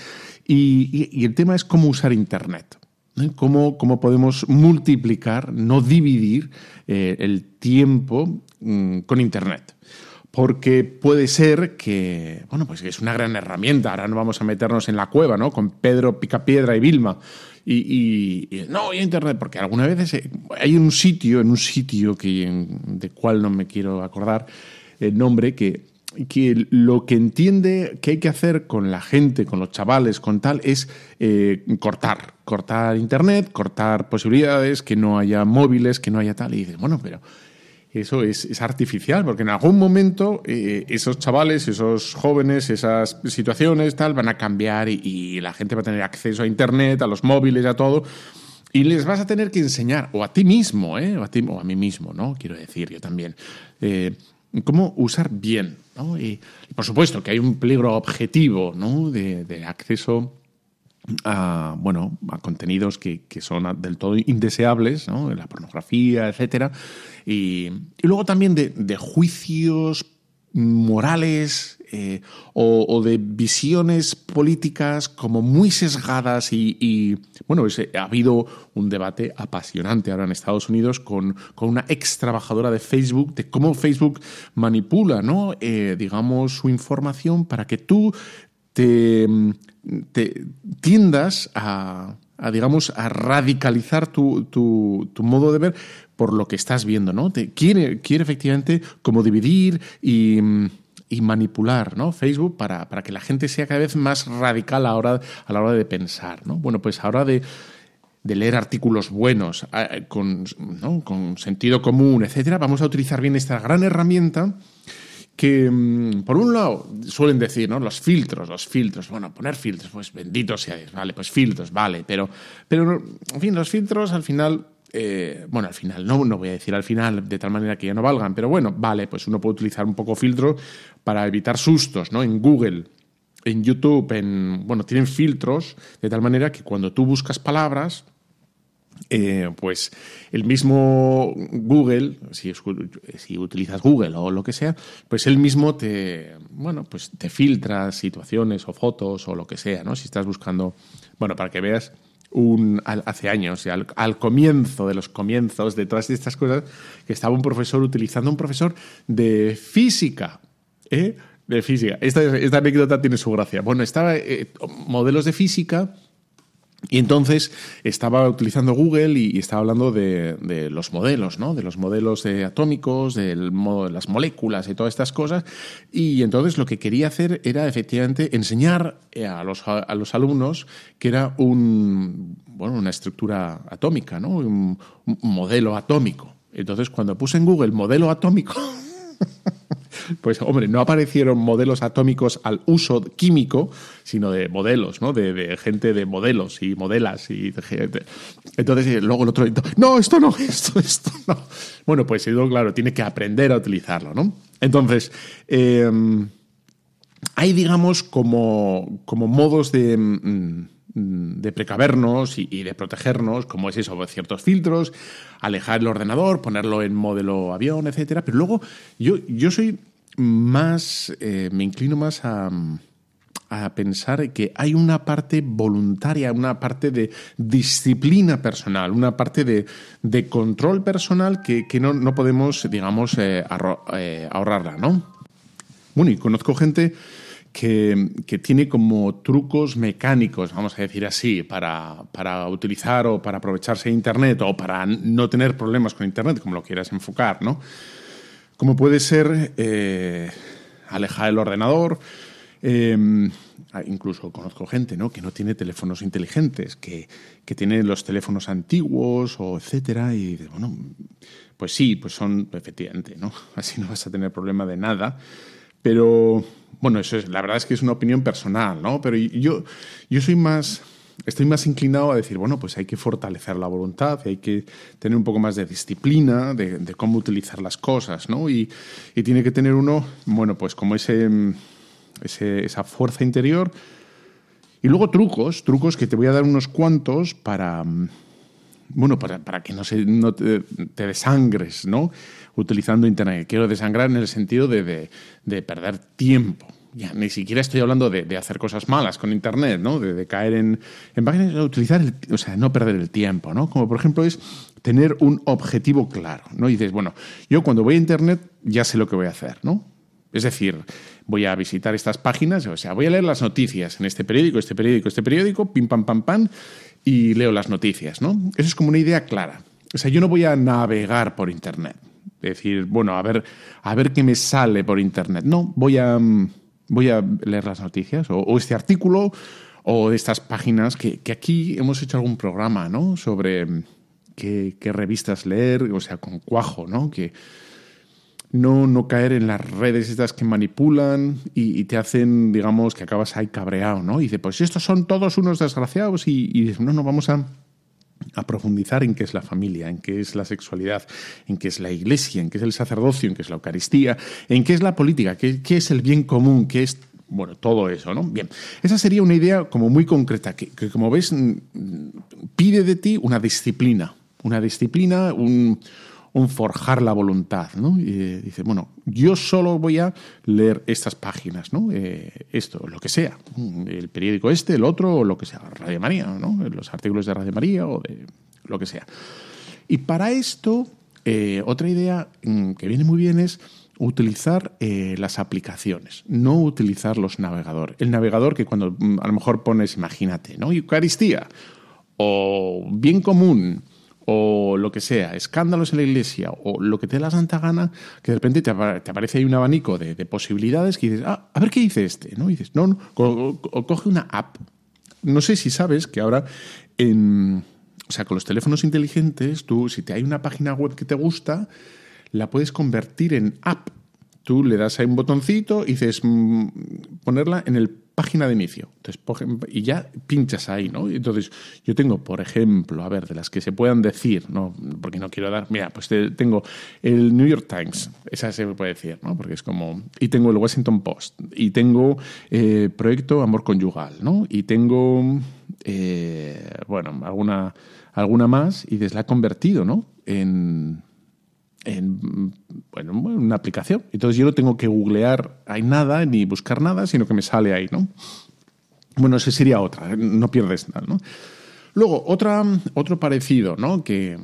y, el tema es cómo usar Internet. ¿eh? Cómo, podemos multiplicar, no dividir eh, el tiempo mm, con Internet porque puede ser que, bueno, pues es una gran herramienta. Ahora no vamos a meternos en la cueva, ¿no? Con Pedro Picapiedra y Vilma. Y, no, y Internet, porque alguna vez eh, hay un sitio, en un sitio que, de cual no me quiero acordar el nombre, que, que lo que entiende que hay que hacer con la gente, con los chavales, con tal, es eh, cortar, cortar Internet, cortar posibilidades, que no haya móviles, que no haya tal. Y dices, bueno, pero eso es, artificial, porque en algún momento eh, esos chavales, esos jóvenes, esas situaciones, tal, van a cambiar y, la gente va a tener acceso a Internet, a los móviles, a todo. Y les vas a tener que enseñar, o a ti mismo, ¿eh? o, a ti, o a mí mismo, ¿no? Quiero decir, yo también, eh, cómo usar bien. ¿no? Y, por supuesto que hay un peligro objetivo ¿no? de, de acceso a, bueno, a contenidos que, son del todo indeseables, ¿no? la pornografía, etcétera, y, luego también de, juicios morales eh, o, de visiones políticas como muy sesgadas y, bueno, ha habido un debate apasionante ahora en Estados Unidos con, una ex trabajadora de Facebook de cómo Facebook manipula, ¿no? Eh, digamos, su información para que tú te, te tiendas a, digamos, a radicalizar tu, tu, modo de ver por lo que estás viendo, ¿no? Te quiere, quiere efectivamente como dividir y, y manipular, ¿no? Facebook para, para, que la gente sea cada vez más radical a la hora, a la hora de pensar, ¿no? Bueno, pues ahora de, de leer artículos buenos, con, con sentido común, etcétera, vamos a utilizar bien esta gran herramienta que, mm, por un lado, suelen decir, ¿no? Los filtros, los filtros. Bueno, poner filtros, pues bendito sea Dios, vale, pues filtros, vale. Pero, pero en fin, los filtros al final eh, bueno, al final, no, no voy a decir al final de tal manera que ya no valgan, pero bueno, vale, pues uno puede utilizar un poco filtro para evitar sustos, ¿no? En Google, en YouTube, en, bueno, tienen filtros de tal manera que cuando tú buscas palabras, eh, pues el mismo Google, si, utilizas Google o lo que sea, pues él mismo te, bueno, pues te filtra situaciones o fotos o lo que sea, ¿no? Si estás buscando, bueno, para que veas un, hace años, al, al, comienzo de los comienzos de todas estas cosas, que estaba un profesor utilizando un profesor de física, ¿eh? De física. Esta, esta anécdota tiene su gracia. Bueno, estaba eh, modelos de física y entonces estaba utilizando Google y, estaba hablando de, los modelos, ¿no? De los modelos atómicos, de las moléculas y todas estas cosas. Y entonces lo que quería hacer era efectivamente enseñar eh, a los, a los alumnos que era un, bueno, una estructura atómica, ¿no? un modelo atómico. Entonces cuando puse en Google modelo atómico... pues hombre, no aparecieron modelos atómicos al uso químico, sino de modelos, ¿no? De, gente de modelos y modelas y gente. Entonces eh, luego el otro, no, esto no, esto, esto no. Bueno, pues claro, tiene que aprender a utilizarlo, ¿no? Entonces, em, hay, digamos, como, como modos de, mm, de precavernos y, y, de protegernos, como es eso, ciertos filtros, alejar el ordenador, ponerlo en modelo avión, etcétera. Pero luego yo, yo soy más, eh, me inclino más a, a pensar que hay una parte voluntaria, una parte de disciplina personal, una parte de, de control personal que, que no, no, podemos, digamos, eh, eh, ahorrarla, ¿no? Bueno, y conozco gente que, que, tiene como trucos mecánicos, vamos a decir así, para, para, utilizar o para aprovecharse de Internet o para no tener problemas con Internet, como lo quieras enfocar, ¿no? Como puede ser eh, alejar el ordenador. Eh, incluso conozco gente ¿no? que no tiene teléfonos inteligentes, que, que tiene los teléfonos antiguos o etcétera. Y bueno, pues sí, pues son efectivamente, ¿no? Así no vas a tener problema de nada. Pero bueno, eso es, la verdad es que es una opinión personal, ¿no? Pero yo, yo soy más estoy más inclinado a decir, bueno, pues hay que fortalecer la voluntad, hay que tener un poco más de disciplina de, cómo utilizar las cosas, ¿no? Y, y, tiene que tener uno, bueno, pues como ese, ese, esa fuerza interior. Y luego trucos, trucos que te voy a dar unos cuantos para, bueno, para, para que no, se, no te, te, desangres, ¿no? Utilizando Internet. Quiero desangrar en el sentido de, de, de perder tiempo, ya ni siquiera estoy hablando de, de, hacer cosas malas con Internet, ¿no? De, de caer en, en páginas, utilizar, el, o sea, no perder el tiempo, ¿no? Como por ejemplo es tener un objetivo claro, ¿no? Y dices, bueno, yo cuando voy a Internet ya sé lo que voy a hacer, ¿no? Es decir, voy a visitar estas páginas, o sea, voy a leer las noticias en este periódico, este periódico, este periódico, pim, pam, pam, pam, y leo las noticias, ¿no? Eso es como una idea clara. O sea, yo no voy a navegar por Internet. Decir, bueno, a ver, a ver qué me sale por Internet. No, voy a voy a leer las noticias o, este artículo o estas páginas que, que, aquí hemos hecho algún programa ¿no? sobre qué, qué, revistas leer, o sea, con cuajo, ¿no? Que no, no caer en las redes estas que manipulan y, te hacen, digamos, que acabas ahí cabreado, ¿no? Y dice, pues estos son todos unos desgraciados y, y no, no, vamos a profundizar en qué es la familia, en qué es la sexualidad, en qué es la iglesia, en qué es el sacerdocio, en qué es la Eucaristía, en qué es la política, qué, qué es el bien común, qué es bueno, todo eso, ¿no? Bien, esa sería una idea como muy concreta, que, que como ves pide de ti una disciplina, una disciplina, un, un forjar la voluntad, ¿no? Eh, dice, bueno, yo solo voy a leer estas páginas, ¿no? Eh, esto, lo que sea, el periódico este, el otro, o lo que sea, Radio María, ¿no? Los artículos de Radio María o de lo que sea. Y para esto, eh, otra idea mm, que viene muy bien es utilizar las aplicaciones, no utilizar los navegadores. El navegador que cuando mm, a lo mejor pones, imagínate, ¿no? Eucaristía o bien común o lo que sea, escándalos en la iglesia o lo que te dé la santa gana, que de repente te, aparece ahí un abanico de, de, posibilidades que dices, ah, a ver qué dice este, ¿no? Y dices, no, no, co co coge una app. No sé si sabes que ahora en, o sea, con los teléfonos inteligentes, tú, si te hay una página web que te gusta, la puedes convertir en app. Tú le das ahí un botoncito y dices, mmm, ponerla en el página de inicio. Entonces, y ya pinchas ahí, ¿no? Entonces, yo tengo, por ejemplo, a ver, de las que se puedan decir, ¿no? Porque no quiero dar, mira, pues tengo el New York Times, esa se puede decir, ¿no? Porque es como, y tengo el Washington Post, y tengo eh, Proyecto Amor Conyugal, ¿no? Y tengo, eh, bueno, alguna, alguna más, y desde la he convertido, ¿no? En en, bueno, una aplicación. Entonces yo no tengo que googlear hay nada ni buscar nada, sino que me sale ahí, ¿no? Bueno, esa sería otra, no pierdes nada, ¿no? Luego, otra, otro parecido, ¿no? Que,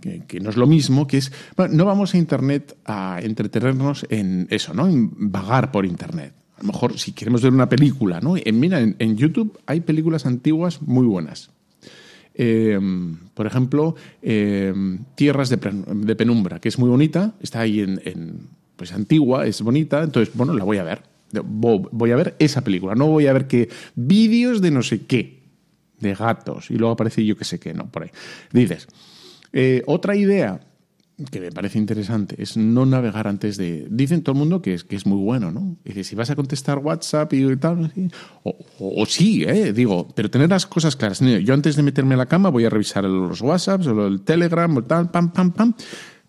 que, no es lo mismo, que es, bueno, no vamos a Internet a entretenernos en eso, ¿no? En vagar por Internet. A lo mejor si queremos ver una película, ¿no? En, mira, en YouTube hay películas antiguas muy buenas. Eh, por ejemplo, eh, Tierras de, de, Penumbra, que es muy bonita, está ahí en, en, pues antigua, es bonita, entonces, bueno, la voy a ver. Voy a ver esa película, no voy a ver que vídeos de no sé qué, de gatos, y luego aparece yo que sé qué, no, por ahí. Dices, eh, otra idea que me parece interesante es no navegar antes de... Dicen todo el mundo que es, que es muy bueno, ¿no? Dice, si vas a contestar WhatsApp y tal, o, sí, ¿eh? Digo, pero tener las cosas claras. Yo antes de meterme a la cama voy a revisar los WhatsApps o el Telegram o tal, pam, pam, pam,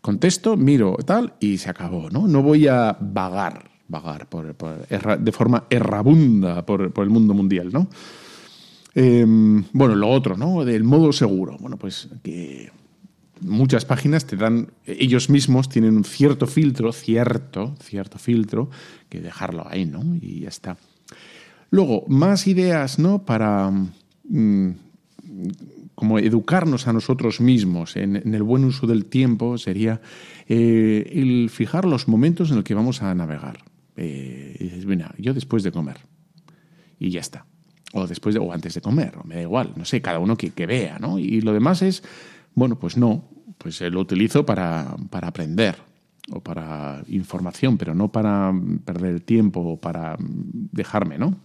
contesto, miro tal y se acabó, ¿no? No voy a vagar, vagar por, por, de forma errabunda por, por el mundo mundial, ¿no? Em, bueno, lo otro, ¿no? Del modo seguro. Bueno, pues que muchas páginas te dan, ellos mismos tienen un cierto filtro, cierto, cierto filtro, que dejarlo ahí, ¿no? Y ya está. Luego, más ideas, ¿no? Para mm, como educarnos a nosotros mismos en, el buen uso del tiempo sería eh, el fijar los momentos en los que vamos a navegar. Eh, dices, yo después de comer. Y ya está. O después de, o antes de comer, me da igual, no sé, cada uno que, que vea, ¿no? Y lo demás es bueno, pues no, pues lo utilizo para, para aprender o para información, pero no para perder el tiempo o para dejarme, ¿no?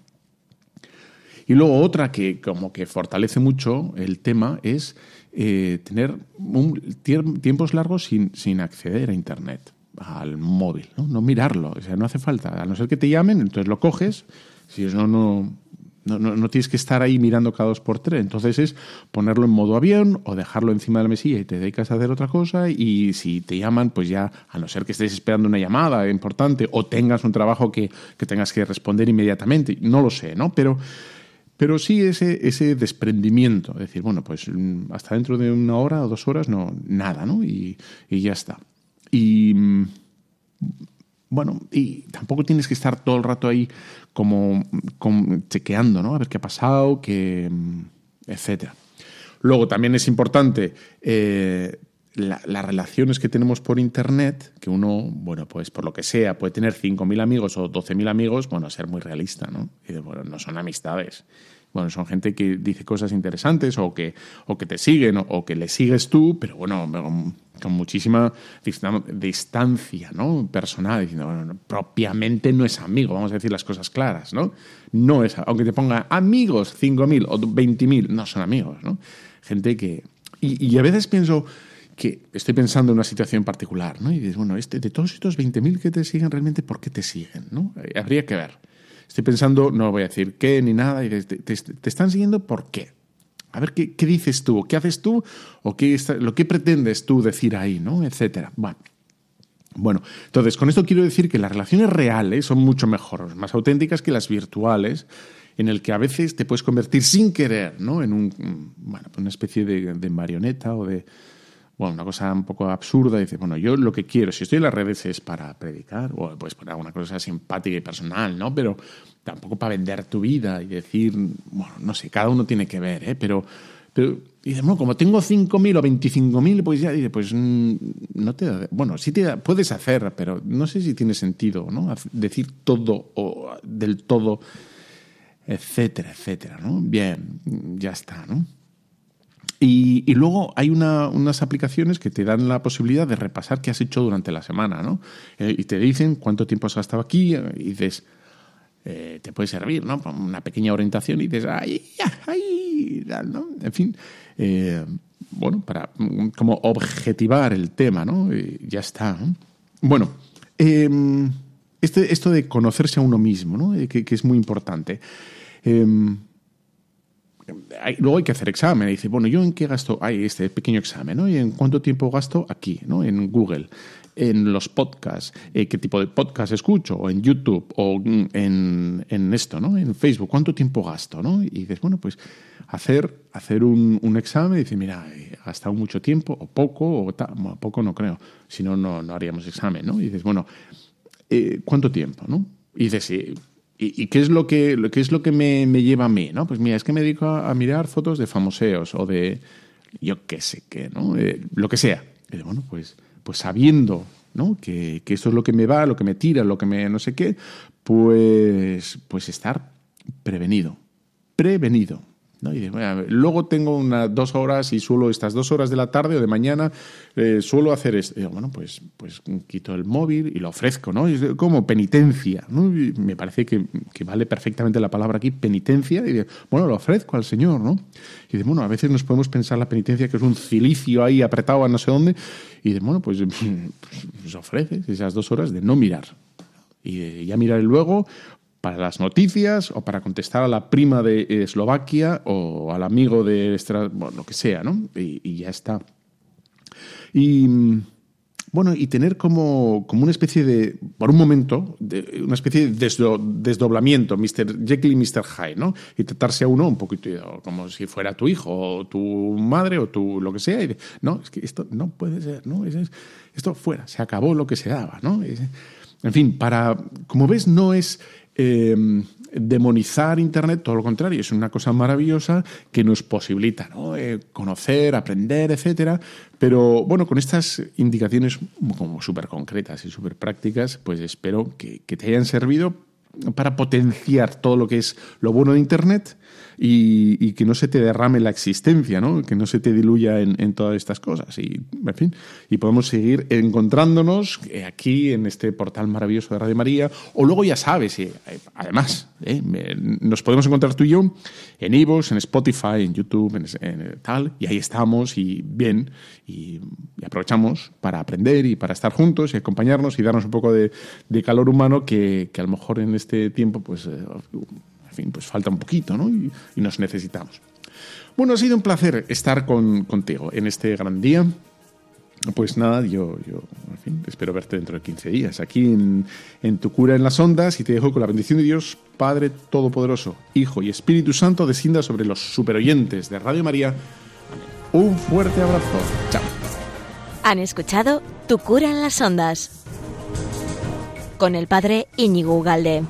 Y luego otra que como que fortalece mucho el tema es eh, tener tiempos largos sin, sin, acceder a Internet, al móvil, ¿no? no mirarlo, o sea, no hace falta, a no ser que te llamen, entonces lo coges, si eso no, no, no, tienes que estar ahí mirando cada dos por tres. Entonces es ponerlo en modo avión o dejarlo encima de la mesilla y te dedicas a hacer otra cosa. Y si te llaman, pues ya, a no ser que estés esperando una llamada importante o tengas un trabajo que, que tengas que responder inmediatamente, no lo sé, ¿no? Pero, pero sí ese, ese desprendimiento. Es decir, bueno, pues mm, hasta dentro de una hora o dos horas, no, nada, ¿no? Y, y ya está. Y mm, bueno, y tampoco tienes que estar todo el rato ahí como, chequeando, ¿no? A ver qué ha pasado, qué, etcétera. Luego también es importante eh, las relaciones que tenemos por Internet, que uno, bueno, pues por lo que sea, puede tener 5.000 amigos o 12.000 amigos, bueno, ser muy realista, ¿no? Y bueno, no son amistades. Bueno, son gente que dice cosas interesantes o que, o que te siguen o, que le sigues tú, pero bueno, con muchísima distancia ¿no? personal, diciendo, bueno, propiamente no es amigo, vamos a decir las cosas claras, ¿no? No es, aunque te ponga amigos 5.000 o 20.000, no son amigos, ¿no? Gente que... Y, a veces pienso que estoy pensando en una situación particular, ¿no? Y dices, bueno, este, de todos estos 20.000 que te siguen, ¿realmente por qué te siguen? ¿no? Eh, habría que ver. Estoy pensando, no voy a decir qué ni nada, y te, te, están siguiendo por qué. A ver qué, qué, dices tú, qué haces tú, o qué lo que pretendes tú decir ahí, ¿no? Etcétera. Bueno. Bueno, entonces con esto quiero decir que las relaciones reales son mucho mejores, más auténticas que las virtuales, en el que a veces te puedes convertir sin querer, ¿no? En un, bueno, una especie de marioneta o de, bueno, una cosa un poco absurda, dice, bueno, yo lo que quiero, si estoy en las redes es para predicar, o pues para una cosa simpática y personal, ¿no? Pero tampoco para vender tu vida y decir, bueno, no sé, cada uno tiene que ver, ¿eh? Pero, pero y dice, bueno, como tengo 5.000 o 25.000, pues ya, dice, pues mm, no te da, bueno, sí te puedes hacer, pero no sé si tiene sentido, ¿no? Decir todo o del todo, etcétera, etcétera, ¿no? Bien, ya está, ¿no? Y, luego hay unas aplicaciones que te dan la posibilidad de repasar qué has hecho durante la semana, ¿no? Eh, y te dicen cuánto tiempo has gastado aquí y dices, eh, te puede servir, ¿no? Una pequeña orientación y dices, ¡ay, ay! ¿no? En fin, eh, bueno, para como objetivar el tema, ¿no? Ya está. Bueno, em, este, esto de conocerse a uno mismo, ¿no? Que, que es muy importante. Luego hay que hacer examen. Y dice, bueno, ¿yo en qué gasto? Hay este pequeño examen, ¿no? ¿Y en cuánto tiempo gasto aquí, ¿no? En Google, en los podcasts, eh, qué tipo de podcast escucho, o en YouTube, o en, en, esto, ¿no? En Facebook, ¿cuánto tiempo gasto, ¿no? Y dices, bueno, pues hacer, hacer un, un examen y decir, mira, he gastado mucho tiempo, o poco, o tal. poco no creo, si no, no haríamos examen, ¿no? Y dices, bueno, eh, ¿cuánto tiempo, ¿no? Y dices, sí ¿Y, qué es lo que, qué es lo que me, lleva a mí? ¿no? Pues mira, es que me dedico a, mirar fotos de famoseos o de yo qué sé qué, ¿no? Eh, lo que sea. Y bueno, pues, pues sabiendo ¿no? que, que esto es lo que me va, lo que me tira, lo que me no sé qué, pues, pues estar prevenido. Prevenido luego tengo unas dos horas y suelo estas dos horas de la tarde o de mañana eh, suelo hacer esto. bueno, pues, pues quito el móvil y lo ofrezco, ¿no? Es como penitencia, ¿no? me parece que, vale perfectamente la palabra aquí, penitencia. Y bueno, lo ofrezco al Señor, ¿no? Y de, bueno, a veces nos podemos pensar la penitencia que es un cilicio ahí apretado a no sé dónde. Y de, bueno, pues, pues ofreces esas dos horas de no mirar. Y ya mirar luego, para las noticias o para contestar a la prima de Eslovaquia o al amigo de lo que sea, ¿no? Y, ya está. Y bueno, y tener como, como una especie de, por un momento, de, una especie de desdoblamiento, Mr. Jekyll y Mr. Hyde, ¿no? Y tratarse a uno un poquito como si fuera tu hijo o tu madre o tu lo que sea. Y no, es que esto no puede ser, ¿no? esto fuera, se acabó lo que se daba, ¿no? en fin, para, como ves, no es eh, demonizar Internet, todo lo contrario, es una cosa maravillosa que nos posibilita eh, conocer, aprender, etcétera. Pero bueno, con estas indicaciones como súper concretas y súper prácticas, pues espero que te hayan servido para potenciar todo lo que es lo bueno de Internet y, que no se te derrame la existencia, ¿no? que no se te diluya en, todas estas cosas. Y, en fin, y podemos seguir encontrándonos eh, aquí en este portal maravilloso de Radio María. O luego ya sabes, eh, además, eh, nos podemos encontrar tú y yo en Ivos, en Spotify, en YouTube, en, tal, y ahí estamos y bien, y, aprovechamos para aprender y para estar juntos y acompañarnos y darnos un poco de, calor humano que, a lo mejor en este tiempo pues fin, pues falta un poquito, ¿no? Y, nos necesitamos. Bueno, ha sido un placer estar contigo en este gran día. Pues nada, yo, yo en fin, espero verte dentro de 15 días aquí en, en, Tu Cura en las Ondas y te dejo con la bendición de Dios, Padre Todopoderoso, Hijo y Espíritu Santo, descienda sobre los superoyentes de Radio María. Un fuerte abrazo. Chao. Han escuchado Tu Cura en las Ondas con el Padre Íñigo Ugalde.